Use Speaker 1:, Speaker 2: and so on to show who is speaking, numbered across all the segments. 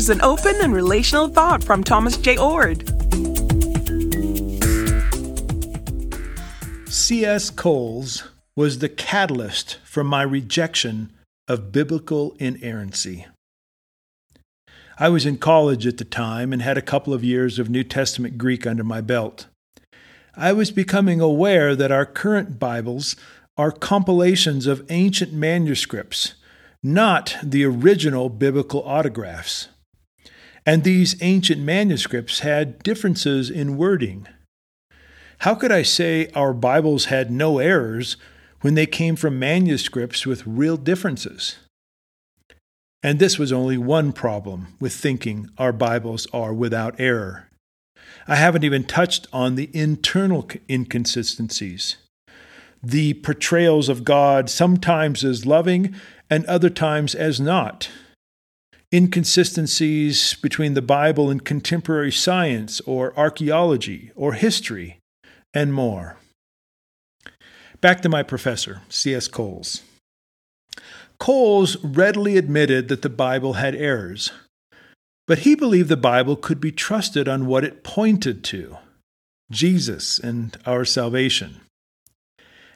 Speaker 1: Here's an open and relational thought from Thomas J. Oord.
Speaker 2: C.S. Cowles was the catalyst for my rejection of biblical inerrancy. I was in college at the time and had a couple of years of New Testament Greek under my belt. I was becoming aware that our current Bibles are compilations of ancient manuscripts, not the original biblical autographs. And these ancient manuscripts had differences in wording. How could I say our Bibles had no errors when they came from manuscripts with real differences? And this was only one problem with thinking our Bibles are without error. I haven't even touched on the internal inconsistencies, the portrayals of God sometimes as loving and other times as not, inconsistencies between the Bible and contemporary science or archaeology or history, and more. Back to my professor, C.S. Cowles. Cowles readily admitted that the Bible had errors, but he believed the Bible could be trusted on what it pointed to Jesus and our salvation.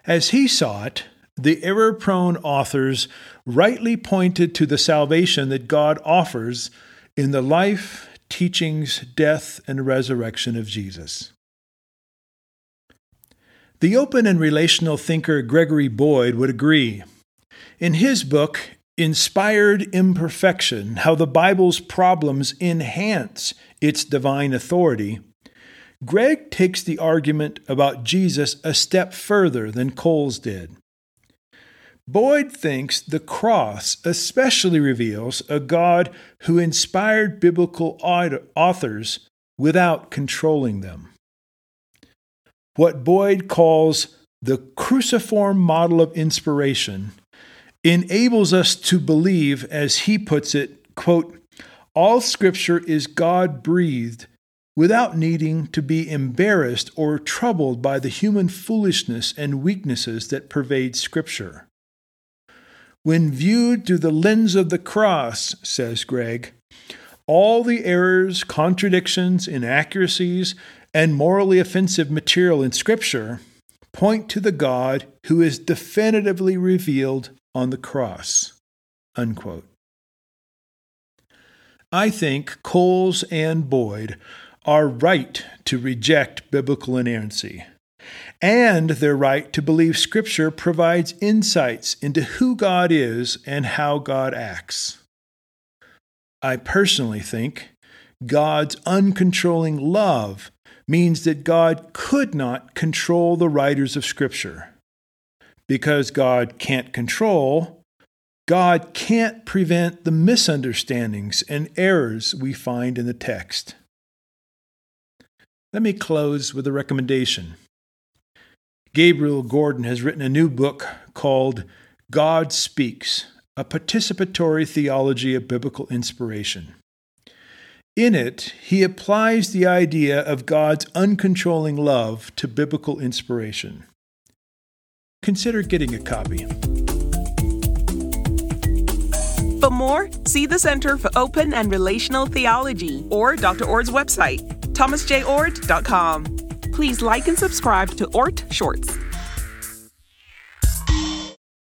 Speaker 2: As he saw it, the error prone authors rightly pointed to the salvation that God offers in the life, teachings, death, and resurrection of Jesus. The open and relational thinker Gregory Boyd would agree in his book, Inspired Imperfection How the Bible's Problems Enhance Its Divine Authority, Greg takes the argument about Jesus a step further than Cowles did. Boyd thinks the cross especially reveals a God who inspired biblical authors without controlling them. What Boyd calls the cruciform model of inspiration enables us to believe, as he puts it, quote, all scripture is God breathed without needing to be embarrassed or troubled by the human foolishness and weaknesses that pervade scripture. When viewed through the lens of the cross, says Greg, all the errors, contradictions, inaccuracies, and morally offensive material in Scripture point to the God who is definitively revealed on the cross. Unquote. I think Cowles and Boyd are right to reject biblical inerrancy, and they're right to believe Scripture provides insights into who God is and how God acts. I personally think God's uncontrolling love means that God could not control the writers of Scripture because God can't control, God can't prevent the misunderstandings and errors we find in the text. Let me close with a recommendation. Gabriel Gordon has written a new book called God Speaks A Participatory Theology of Biblical Inspiration. In it, he applies the idea of God's uncontrolling love to biblical inspiration consider getting a copy.
Speaker 1: For more, see the Center for Open and Relational Theology or Dr. Oord's website, thomasjoord.com. Please like and subscribe to ORT Shorts.